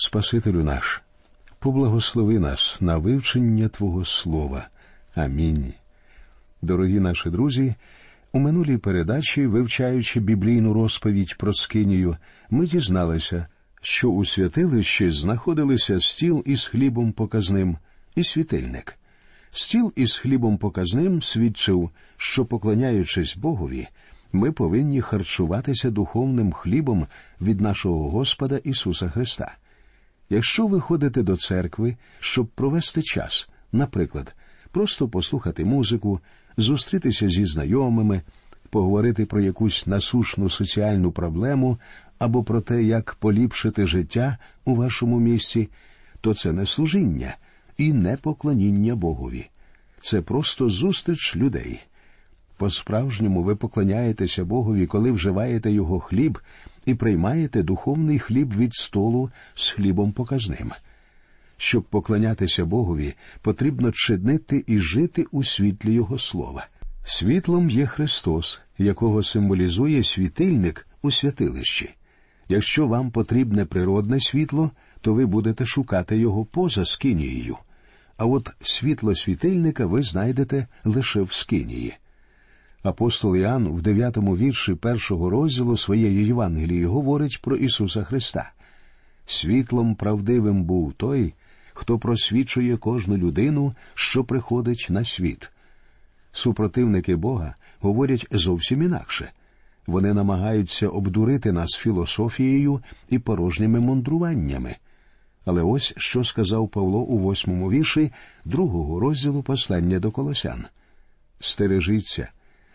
Спасителю наш, поблагослови нас на вивчення Твого Слова. Амінь. Дорогі наші друзі. У минулій передачі, вивчаючи біблійну розповідь про Скинію, ми дізналися, що у святилищі знаходилися стіл із хлібом показним і світильник. Стіл із хлібом показним свідчив, що, поклоняючись Богові, ми повинні харчуватися духовним хлібом від нашого Господа Ісуса Христа. Якщо ви ходите до церкви, щоб провести час, наприклад, просто послухати музику, зустрітися зі знайомими, поговорити про якусь насушну соціальну проблему або про те, як поліпшити життя у вашому місці, то це не служіння і не поклоніння Богові. Це просто зустріч людей. По справжньому ви поклоняєтеся Богові, коли вживаєте його хліб і приймаєте духовний хліб від столу з хлібом показним. Щоб поклонятися Богові, потрібно чинити і жити у світлі Його слова. Світлом є Христос, якого символізує світильник у святилищі. Якщо вам потрібне природне світло, то ви будете шукати його поза скинією. А от світло світильника ви знайдете лише в скинії. Апостол Іоанн в дев'ятому вірші першого розділу своєї Євангелії говорить про Ісуса Христа. Світлом правдивим був той, хто просвічує кожну людину, що приходить на світ. Супротивники Бога говорять зовсім інакше. Вони намагаються обдурити нас філософією і порожніми мундруваннями. Але ось що сказав Павло у восьмому вірші другого розділу послання до Колосян. Стережіться,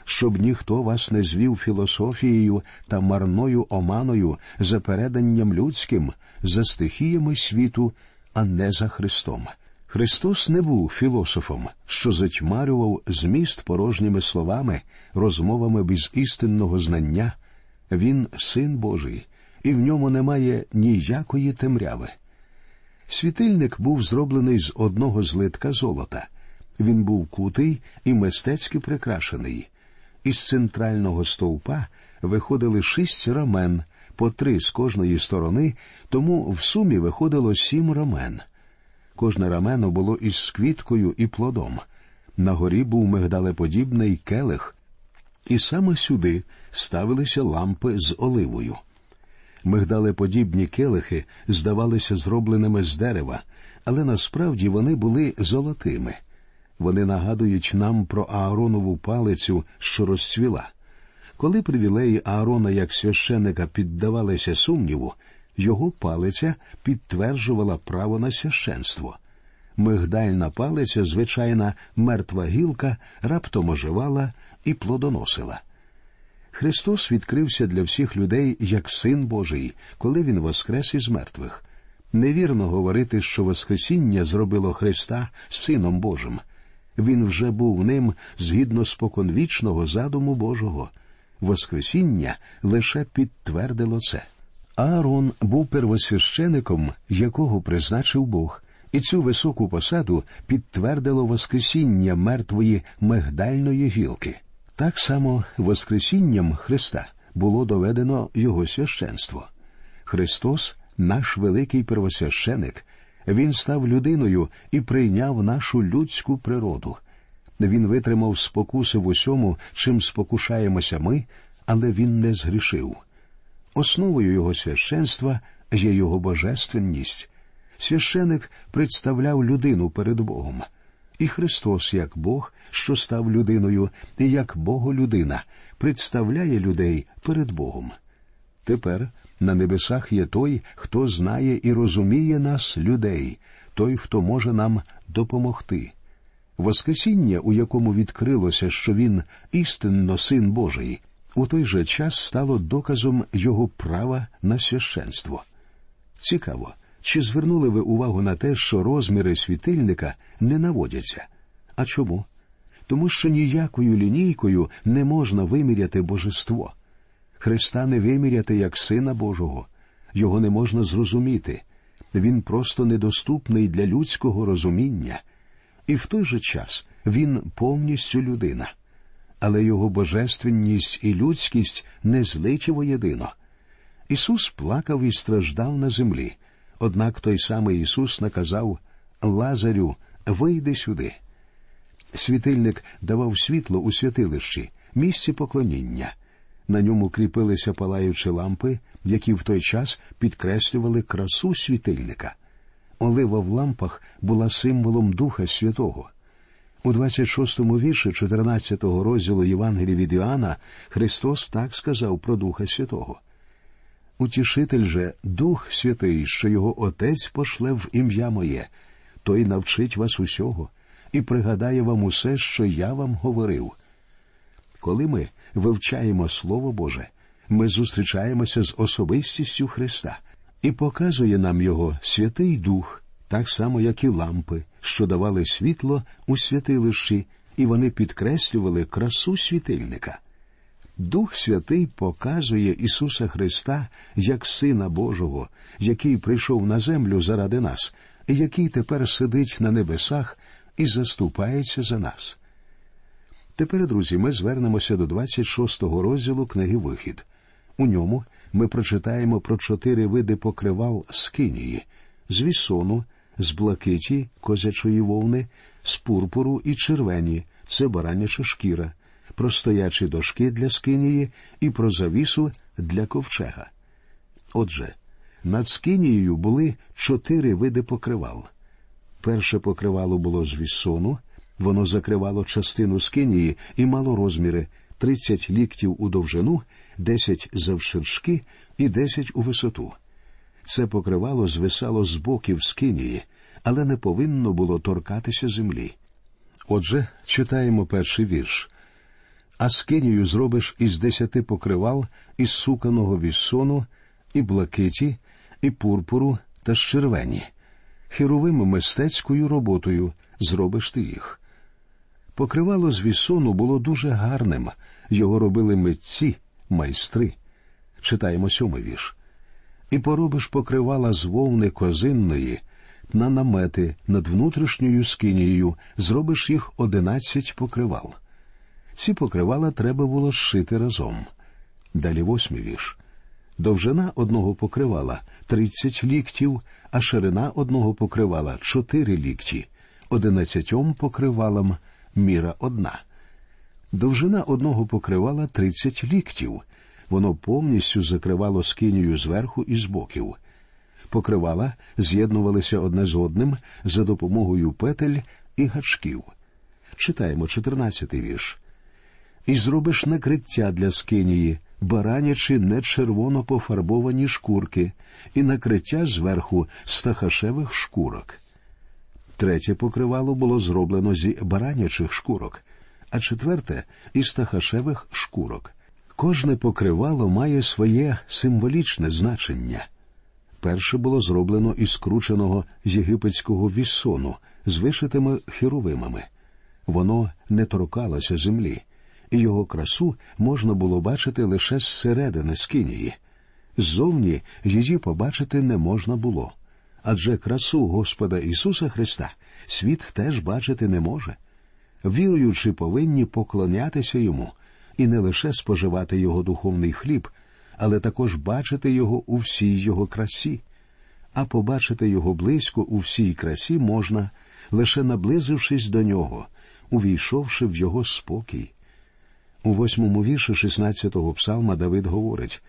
щоб ніхто вас не звів філософією та марною оманою за переданням людським, за стихіями світу, а не за Христом. Христос не був філософом, що затьмарював зміст порожніми словами, розмовами без істинного знання. Він син Божий, і в ньому немає ніякої темряви. Світильник був зроблений з одного злитка золота. Він був кутий і мистецьки прикрашений. Із центрального стовпа виходили шість рамен, по три з кожної сторони, тому в сумі виходило сім рамен. Кожне рамено було із квіткою і плодом. На горі був мигдалеподібний келих, і саме сюди ставилися лампи з оливою. Мигдалеподібні келихи здавалися зробленими з дерева, але насправді вони були золотими. Вони нагадують нам про Ааронову палицю, що розцвіла. Коли привілеї Аарона як священника піддавалися сумніву, його палиця підтверджувала право на священство. Мигдальна палиця, звичайна мертва гілка, раптом оживала і плодоносила. Христос відкрився для всіх людей як син Божий, коли Він воскрес із мертвих. Невірно говорити, що Воскресіння зробило Христа Сином Божим. Він вже був ним згідно споконвічного задуму Божого. Воскресіння лише підтвердило це. Аарон був первосвящеником, якого призначив Бог, і цю високу посаду підтвердило Воскресіння мертвої мигдальної гілки. Так само Воскресінням Христа було доведено Його священство. Христос, наш великий первосвященик, Він став людиною і прийняв нашу людську природу. Він витримав спокуси в усьому, чим спокушаємося ми, але він не згрішив. Основою його священства є його божественність. Священик представляв людину перед Богом, і Христос, як Бог, що став людиною, і як Боголюдина, представляє людей перед Богом. Тепер на небесах є той, хто знає і розуміє нас, людей, той, хто може нам допомогти. Воскресіння, у якому відкрилося, що він істинно син Божий, у той же час стало доказом його права на священство. Цікаво, чи звернули ви увагу на те, що розміри світильника не наводяться? А чому? Тому що ніякою лінійкою не можна виміряти божество. Христа не виміряти як Сина Божого, його не можна зрозуміти. Він просто недоступний для людського розуміння, і в той же час він повністю людина але його божественність і людськість не злиті воєдино. Ісус плакав і страждав на землі, Однак той самий Ісус наказав Лазарю, вийди сюди. Світильник давав світло у святилищі, місці поклоніння. На ньому кріпилися палаючі лампи, які в той час підкреслювали красу світильника. Олива в лампах була символом Духа Святого. У 26-му вірші 14-го розділу Євангелія від Іоанна Христос так сказав про Духа Святого. Утішитель же Дух Святий, що його Отець пошле в ім'я моє, той навчить вас усього і пригадає вам усе, що я вам говорив. Коли ми вивчаємо Слово Боже, ми зустрічаємося з особистістю Христа і показує нам Його Святий Дух, так само, як і лампи, що давали світло у святилищі, і вони підкреслювали красу світильника. Дух Святий показує Ісуса Христа як Сина Божого, який прийшов на землю заради нас, і який тепер сидить на небесах і заступається за нас. Тепер, друзі, ми звернемося до 26-го розділу книги Вихід. У ньому ми прочитаємо про чотири види покривал скинії з вісону, з блакиті, козячої вовни, з пурпуру і червені це бараняча шкіра, про стоячі дошки для скинії і про завісу для ковчега. Отже, над скинією були чотири види покривал. Перше покривало було з вісону, воно закривало частину скинії і мало розміри 30 ліктів у довжину, 10 завширшки і 10 у висоту. Це покривало звисало з боків скинії, але не повинно було торкатися землі. Отже, читаємо перший вірш. А скинію зробиш із десяти покривал, із суканого віссону, і блакиті, і пурпуру та червені. Херовими мистецькою роботою зробиш ти їх. Покривало з вісону було дуже гарним, його робили митці, майстри. Читаємо сьомий вірш. І поробиш покривала з вовни козинної, на намети над внутрішньою скинією зробиш їх одинадцять покривал. Ці покривала треба було зшити разом. Далі восьмий вірш. Довжина одного покривала тридцять ліктів, а ширина одного покривала чотири лікті, одинадцятьом покривалам міра одна. Довжина одного покривала тридцять ліктів. Воно повністю закривало скинію зверху і з боків. Покривала з'єднувалися одне з одним за допомогою петель і гачків. Читаємо чотирнадцятий вірш. І зробиш накриття для скинії, баранячи не червоно пофарбовані шкурки, і накриття зверху стахашевих шкурок. Третє покривало було зроблено зі баранячих шкурок, а четверте із стахашевих шкурок. Кожне покривало має своє символічне значення. Перше було зроблено із скрученого з єгипетського вісону з вишитими херовимами. Воно не торкалося землі, і його красу можна було бачити лише зсередини скинії. Ззовні її побачити не можна було. Адже красу Господа Ісуса Христа світ теж бачити не може. Віруючи, повинні поклонятися йому і не лише споживати його духовний хліб, але також бачити його у всій його красі. А побачити його близько у всій красі можна, лише наблизившись до нього, увійшовши в його спокій. У восьмому вірші 16-го псалма Давид говорить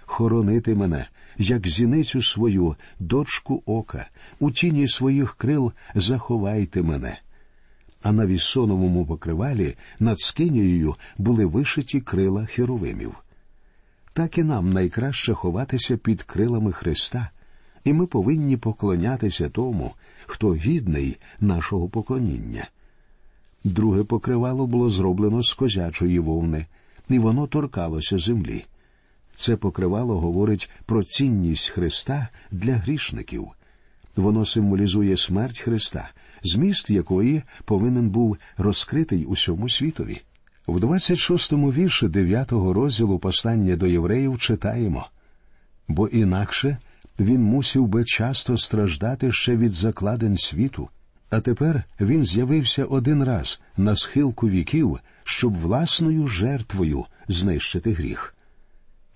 Хоронити мене, як зіницю свою, дочку ока, у тіні своїх крил заховайте мене. А на вісоновому покривалі над скинією були вишиті крила херовимів. Так і нам найкраще ховатися під крилами Христа, і ми повинні поклонятися тому, хто гідний нашого поклоніння. Друге покривало було зроблено з козячої вовни, і воно торкалося землі. Це покривало говорить про цінність Христа для грішників. Воно символізує смерть Христа, зміст якої повинен був розкритий усьому світові. В 26-му вірші 9-го розділу послання до євреїв читаємо бо інакше він мусив би часто страждати ще від закладень світу, а тепер він з'явився один раз на схилку віків, щоб власною жертвою знищити гріх.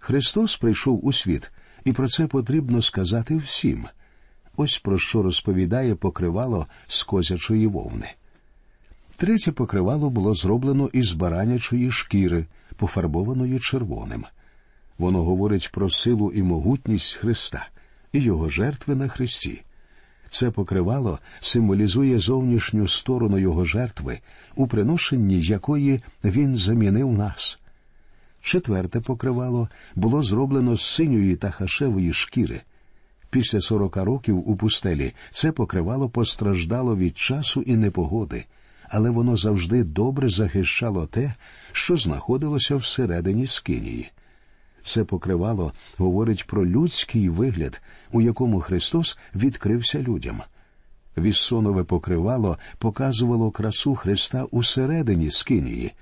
Христос прийшов у світ, і про це потрібно сказати всім. Ось про що розповідає покривало з козячої вовни. Третє покривало було зроблено із баранячої шкіри, пофарбованої червоним. Воно говорить про силу і могутність Христа і його жертви на Христі. Це покривало символізує зовнішню сторону його жертви, у приношенні якої він замінив нас. Четверте покривало було зроблено з синьої та хашевої шкіри. Після сорока років у пустелі це покривало постраждало від часу і непогоди, але воно завжди добре захищало те, що знаходилося всередині скинії. Це покривало говорить про людський вигляд, у якому Христос відкрився людям. Віссонове покривало показувало красу Христа усередині скинії,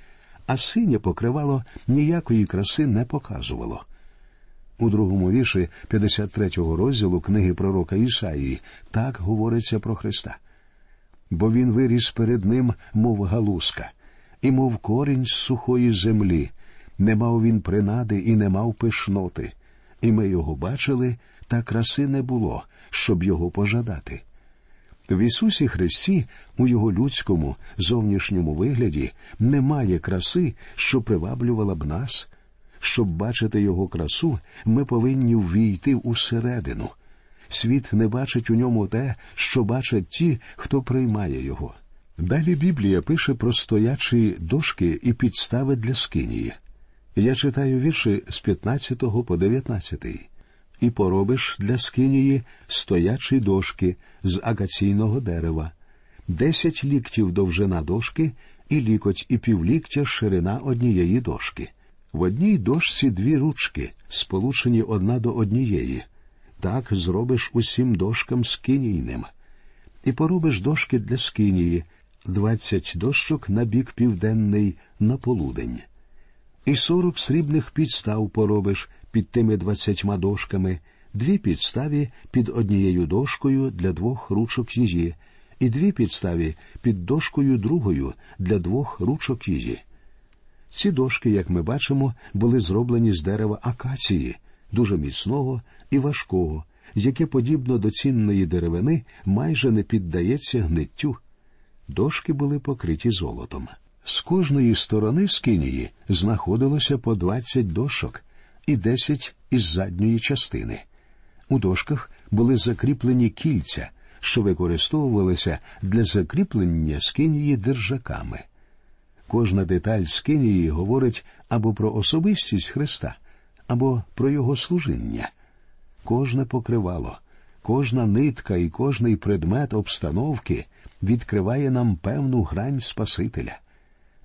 а синє покривало ніякої краси не показувало. У другому вірші 53-го розділу книги пророка Ісаїї так говориться про Христа. Бо він виріс перед ним, мов галузка, і мов корінь з сухої землі, не мав він принади і не мав пишноти, і ми його бачили, та краси не було, щоб його пожадати. В Ісусі Христі у його людському зовнішньому вигляді немає краси, що приваблювала б нас. Щоб бачити його красу, ми повинні ввійти усередину. Світ не бачить у ньому те, що бачать ті, хто приймає його. Далі Біблія пише про стоячі дошки і підстави для скинії. Я читаю вірші з 15 по 19. І поробиш для скинії стоячі дошки з акаційного дерева, десять ліктів довжина дошки і лікоть і півліктя ширина однієї дошки. В одній дошці дві ручки, сполучені одна до однієї. Так зробиш усім дошкам скинійним. І поробиш дошки для скинії, двадцять дощок на бік південний на полудень і сорок срібних підстав поробиш під тими двадцятьма дошками, дві підставі під однією дошкою для двох ручок її, і дві підставі під дошкою другою для двох ручок її. Ці дошки, як ми бачимо, були зроблені з дерева акації, дуже міцного і важкого, яке, подібно до цінної деревини, майже не піддається гниттю. Дошки були покриті золотом. З кожної сторони скинії знаходилося по двадцять дошок і десять із задньої частини. У дошках були закріплені кільця, що використовувалися для закріплення скинії держаками. Кожна деталь скинії говорить або про особистість Христа, або про Його служіння. Кожне покривало, кожна нитка і кожний предмет обстановки відкриває нам певну грань Спасителя.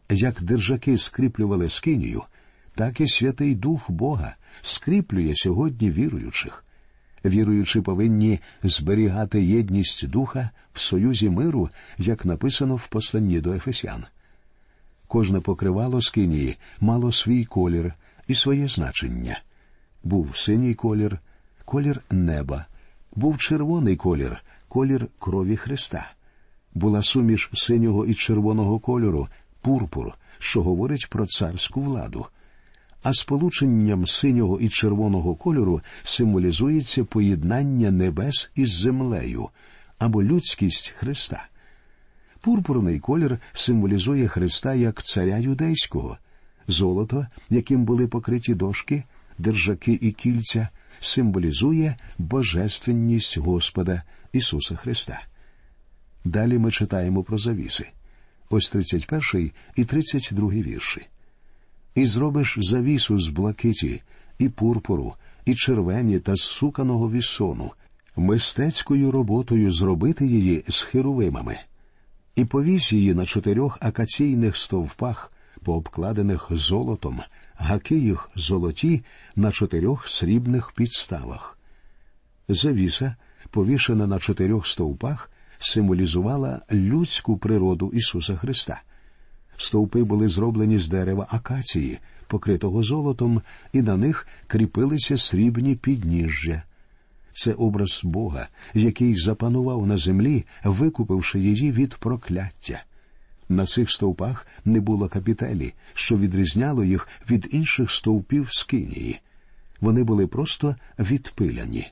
Як держаки скріплювали скинію, так і Святий Дух Бога скріплює сьогодні віруючих. Віруючі повинні зберігати єдність духа в союзі миру, як написано в посланні до Ефесян. Кожне покривало скинії мало свій колір і своє значення. Був синій колір, колір неба, був червоний колір, колір крові Христа. Була суміш синього і червоного кольору, пурпур, що говорить про царську владу. А сполученням синього і червоного кольору символізується поєднання небес із землею або людськість Христа. Пурпурний колір символізує Христа як царя юдейського, золото, яким були покриті дошки, держаки і кільця, символізує божественність Господа Ісуса Христа. Далі ми читаємо про завіси ось 31 і 32 вірші. І зробиш завісу з блакиті, і пурпуру, і червені та суканого вісону, мистецькою роботою зробити її з херовимами, і повісь її на чотирьох акаційних стовпах, пообкладених золотом, гаки їх золоті на чотирьох срібних підставах. Завіса, повішена на чотирьох стовпах, символізувала людську природу Ісуса Христа. Стовпи були зроблені з дерева акації, покритого золотом, і на них кріпилися срібні підніжжя. Це образ Бога, який запанував на землі, викупивши її від прокляття. На цих стовпах не було капітелі, що відрізняло їх від інших стовпів скинії. Вони були просто відпиляні.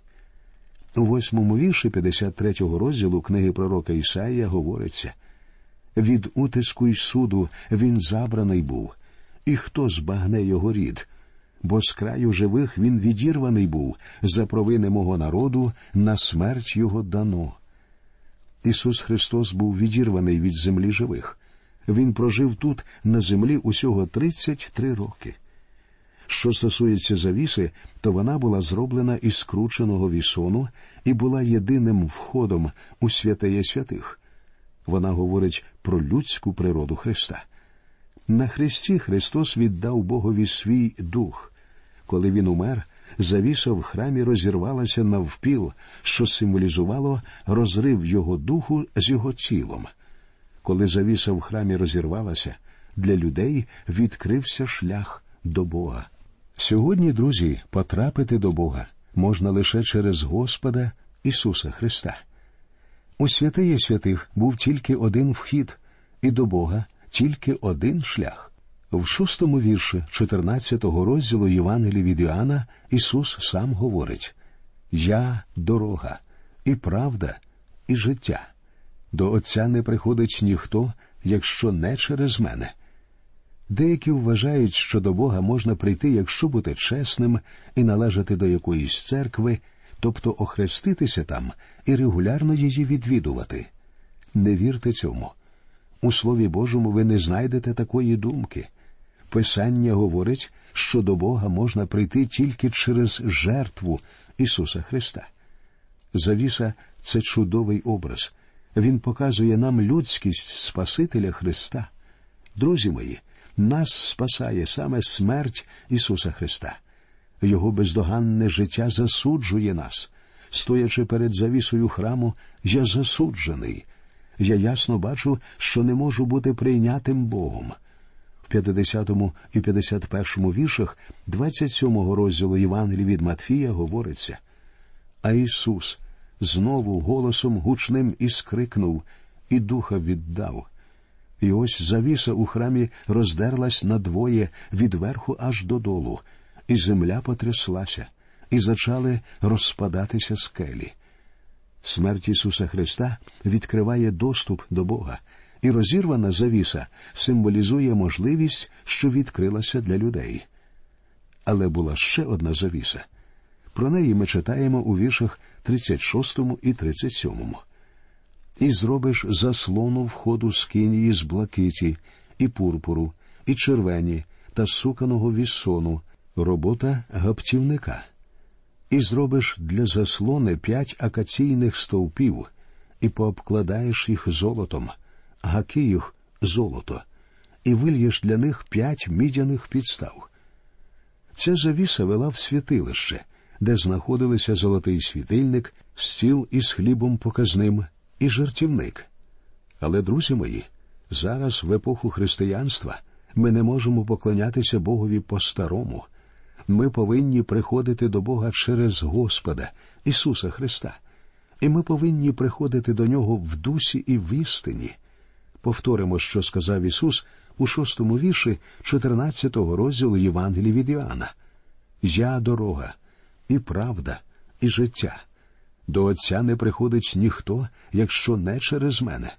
У восьмому вірші 53-го розділу книги пророка Ісаїя говориться від утиску й суду він забраний був, і хто збагне його рід, бо з краю живих він відірваний був за провини мого народу, на смерть його дано. Ісус Христос був відірваний від землі живих. Він прожив тут, на землі, усього 33 роки. Що стосується завіси, то вона була зроблена із скрученого вісону і була єдиним входом у святеє святих. Вона говорить про людську природу Христа. На Христі Христос віддав Богові свій дух. Коли він умер, завіса в храмі розірвалася навпіл, що символізувало розрив його духу з його тілом. Коли завіса в храмі розірвалася, для людей відкрився шлях до Бога. Сьогодні, друзі, потрапити до Бога можна лише через Господа Ісуса Христа. У святиє святих був тільки один вхід, і до Бога тільки один шлях. В шостому вірші 14-го розділу Євангелії від Іоанна Ісус сам говорить Я дорога, і правда, і життя. До Отця не приходить ніхто, якщо не через мене. Деякі вважають, що до Бога можна прийти, якщо бути чесним і належати до якоїсь церкви, тобто охреститися там і регулярно її відвідувати. Не вірте цьому. У Слові Божому ви не знайдете такої думки. Писання говорить, що до Бога можна прийти тільки через жертву Ісуса Христа. Завіса це чудовий образ. Він показує нам людськість Спасителя Христа. Друзі мої, нас спасає саме смерть Ісуса Христа. Його бездоганне життя засуджує нас. Стоячи перед завісою храму, я засуджений. Я ясно бачу, що не можу бути прийнятим Богом. В 50 і 51 віршах 27 розділу Євангелії від Матфія говориться А Ісус знову голосом гучним іскрикнув і духа віддав. І ось завіса у храмі роздерлась надвоє від верху аж додолу, і земля потряслася, і зачали розпадатися скелі. Смерть Ісуса Христа відкриває доступ до Бога, і розірвана завіса символізує можливість, що відкрилася для людей. Але була ще одна завіса. Про неї ми читаємо у віршах 36 і 37. І зробиш заслону входу скинії з блакиті, і пурпуру, і червені та суканого вісону, робота гаптівника. І зробиш для заслони п'ять акаційних стовпів, і пообкладаєш їх золотом, гаки їх золото, і вильєш для них п'ять мідяних підстав. Ця завіса вела в святилище, де знаходилися золотий світильник, стіл із хлібом показним і жертівник. Але, друзі мої, зараз, в епоху християнства, ми не можемо поклонятися Богові по-старому. Ми повинні приходити до Бога через Господа, Ісуса Христа, і ми повинні приходити до Нього в дусі і в істині. Повторимо, що сказав Ісус у шостому вірші 14-го розділу Євангелії від Іоанна. Я дорога, і правда, і життя. До Отця не приходить ніхто, якщо не через мене.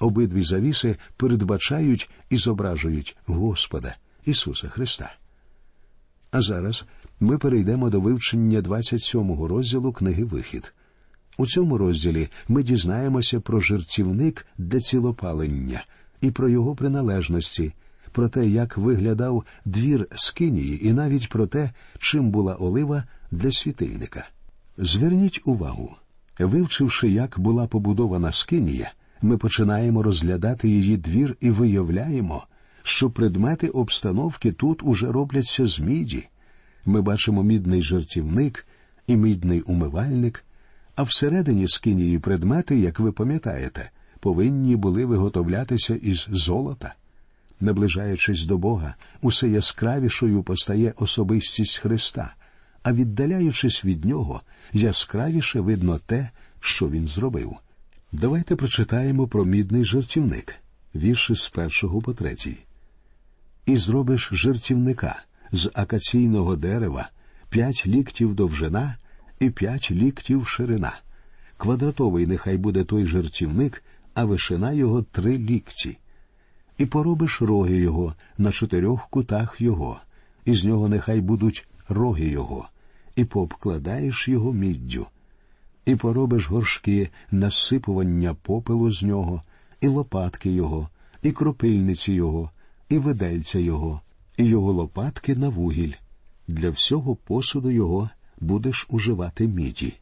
Обидві завіси передбачають і зображують Господа Ісуса Христа. А зараз ми перейдемо до вивчення 27-го розділу книги Вихід. У цьому розділі ми дізнаємося про жертівник для цілопалення і про його приналежності, про те, як виглядав двір скинії, і навіть про те, чим була олива для світильника. Зверніть увагу, вивчивши, як була побудована скинія, ми починаємо розглядати її двір і виявляємо, що предмети обстановки тут уже робляться з міді. Ми бачимо мідний жертівник і мідний умивальник, а всередині скинії предмети, як ви пам'ятаєте, повинні були виготовлятися із золота. Наближаючись до Бога, усе яскравішою постає особистість Христа, а віддаляючись від Нього, яскравіше видно те, що Він зробив. Давайте прочитаємо про мідний жертівник, вірші з першого по третій. І зробиш жертівника з акаційного дерева, п'ять ліктів довжина і п'ять ліктів ширина. Квадратовий нехай буде той жертівник, а вишина його три лікті. І поробиш роги його на чотирьох кутах його, і з нього нехай будуть роги його, і пообкладаєш його міддю, і поробиш горшки насипування попелу з нього, і лопатки його, і кропильниці його, і видельця його, і його лопатки на вугіль. Для всього посуду його будеш уживати міді.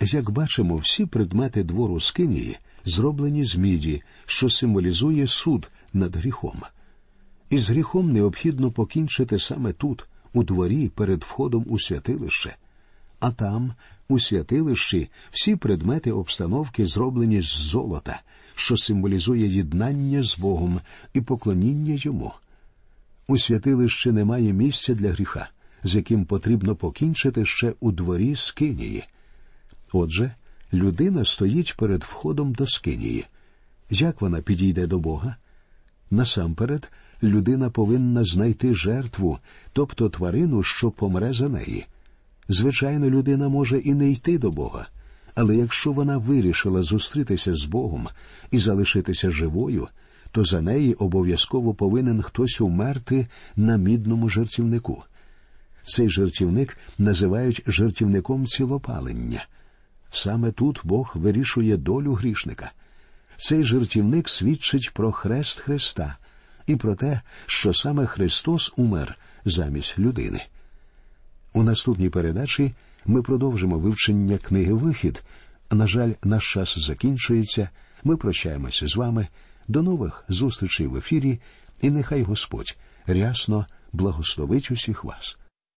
Як бачимо, всі предмети двору Скинії зроблені з міді, що символізує суд над гріхом. І з гріхом необхідно покінчити саме тут, у дворі перед входом у святилище. А там, у святилищі, всі предмети обстановки зроблені з золота, що символізує єднання з Богом і поклоніння йому. У святилищі немає місця для гріха, з яким потрібно покінчити ще у дворі Скинії. Отже, людина стоїть перед входом до Скинії. Як вона підійде до Бога? Насамперед, людина повинна знайти жертву, тобто тварину, що помре за неї. Звичайно, людина може і не йти до Бога, але якщо вона вирішила зустрітися з Богом і залишитися живою, то за неї обов'язково повинен хтось умерти на мідному жертівнику. Цей жертівник називають жертівником цілопалення. Саме тут Бог вирішує долю грішника. Цей жертівник свідчить про хрест Христа і про те, що саме Христос умер замість людини. У наступній передачі ми продовжимо вивчення книги Вихід. На жаль, наш час закінчується. Ми прощаємося з вами. До нових зустрічей в ефірі, і нехай Господь рясно благословить усіх вас.